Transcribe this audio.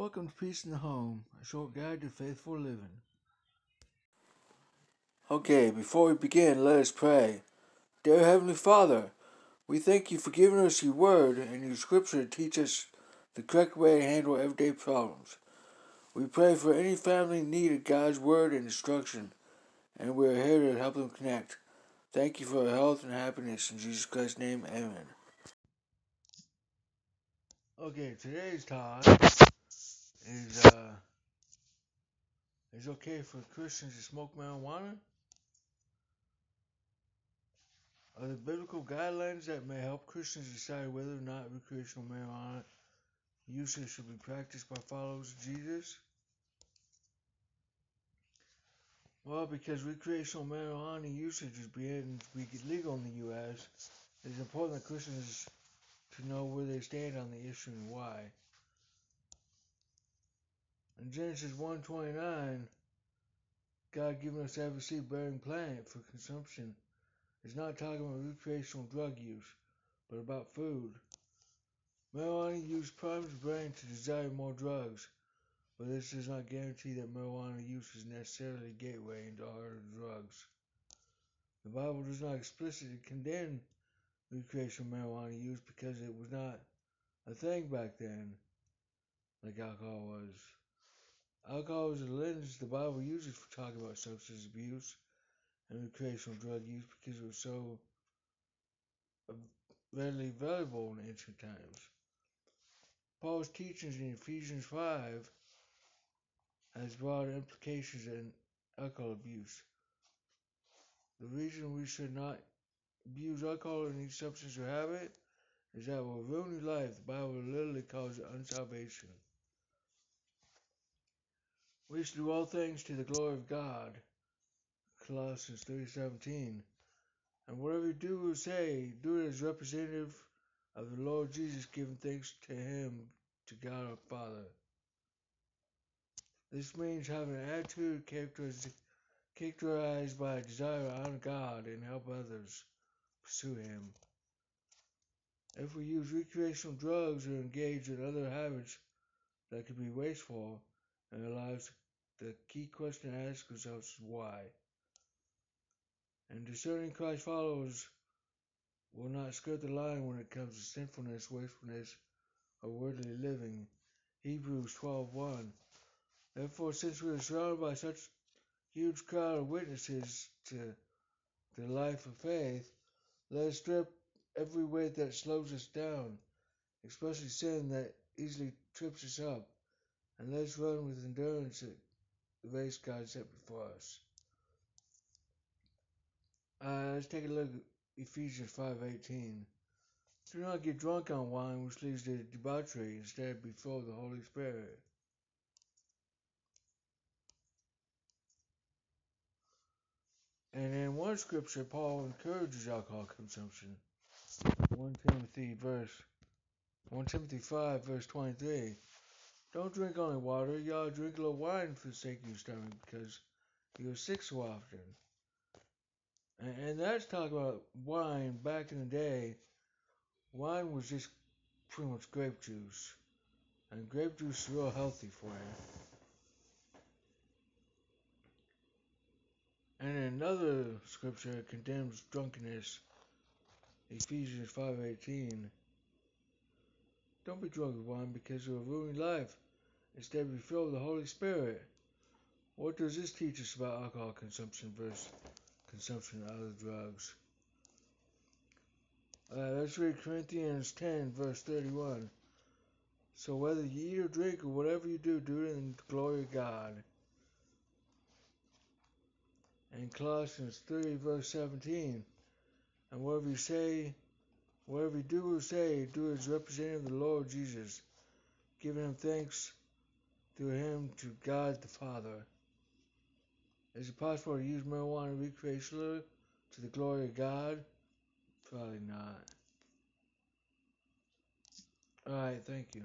Welcome to Peace in the Home, a short guide to faithful living. Okay, before we begin, let us pray. Dear Heavenly Father, we thank you for giving us your word and your scripture to teach us the correct way to handle everyday problems. We pray for any family in need of God's word and instruction, and we are here to help them connect. Thank you for their health and happiness. In Jesus Christ's name, amen. Okay, today's talk is uh is okay for Christians to smoke marijuana? Are there biblical guidelines that may help Christians decide whether or not recreational marijuana usage should be practiced by followers of Jesus? Well, because recreational marijuana usage is beginning to be legal in the U.S., it is important that Christians to know where they stand on the issue and why. In Genesis 1:29, God giving us every seed bearing plant for consumption is not talking about recreational drug use, but about food. Marijuana use primes the brain to desire more drugs, but this does not guarantee that marijuana use is necessarily a gateway into harder drugs. The Bible does not explicitly condemn recreational marijuana use because it was not a thing back then, like alcohol was. Alcohol is a lens the Bible uses for talking about substance abuse and recreational drug use because it was so readily available in ancient times. Paul's teachings in Ephesians 5 has broad implications in alcohol abuse. The reason we should not abuse alcohol or any substance or habit is that it will ruin your life. The Bible literally calls it unsalvation. We should do all things to the glory of God. Colossians 3:17. And whatever you do or say, do it as representative of the Lord Jesus, giving thanks to Him, to God our Father. This means having an attitude characterized by a desire to honor God and help others pursue Him. If we use recreational drugs or engage in other habits that could be wasteful in our lives, the key question to ask ourselves is why. And discerning Christ followers will not skirt the line when it comes to sinfulness, wastefulness, or worldly living. Hebrews 12:1. Therefore, since we are surrounded by such huge crowd of witnesses to the life of faith, let us strip every weight that slows us down, especially sin that easily trips us up, and let us run with endurance race God set before us. Uh, let's take a look at Ephesians 5.18. Do not get drunk on wine, which leads to debauchery. Instead, be full of the Holy Spirit. And in one scripture, Paul encourages alcohol consumption. 1 Timothy verse 1 Timothy 5 verse 23. Don't drink only water, you ought to drink a little wine for the sake of your stomach because you're sick so often. And, and that's talking about wine back in the day. Wine was just pretty much grape juice. And grape juice is real healthy for you. And another scripture condemns drunkenness. Ephesians 5.18 Don't be drunk with wine because it will ruin life. Instead, be filled with the Holy Spirit. What does this teach us about alcohol consumption versus consumption of other drugs? Uh, let's read Corinthians 10, verse 31. So whether you eat or drink or whatever you do, do it in the glory of God. And Colossians 3, verse 17. And whatever you say, whatever you do or say, do as representative of the Lord Jesus, giving him thanks through him to God the Father. Is it possible to use marijuana recreationally to the glory of God? Probably not. Alright, thank you.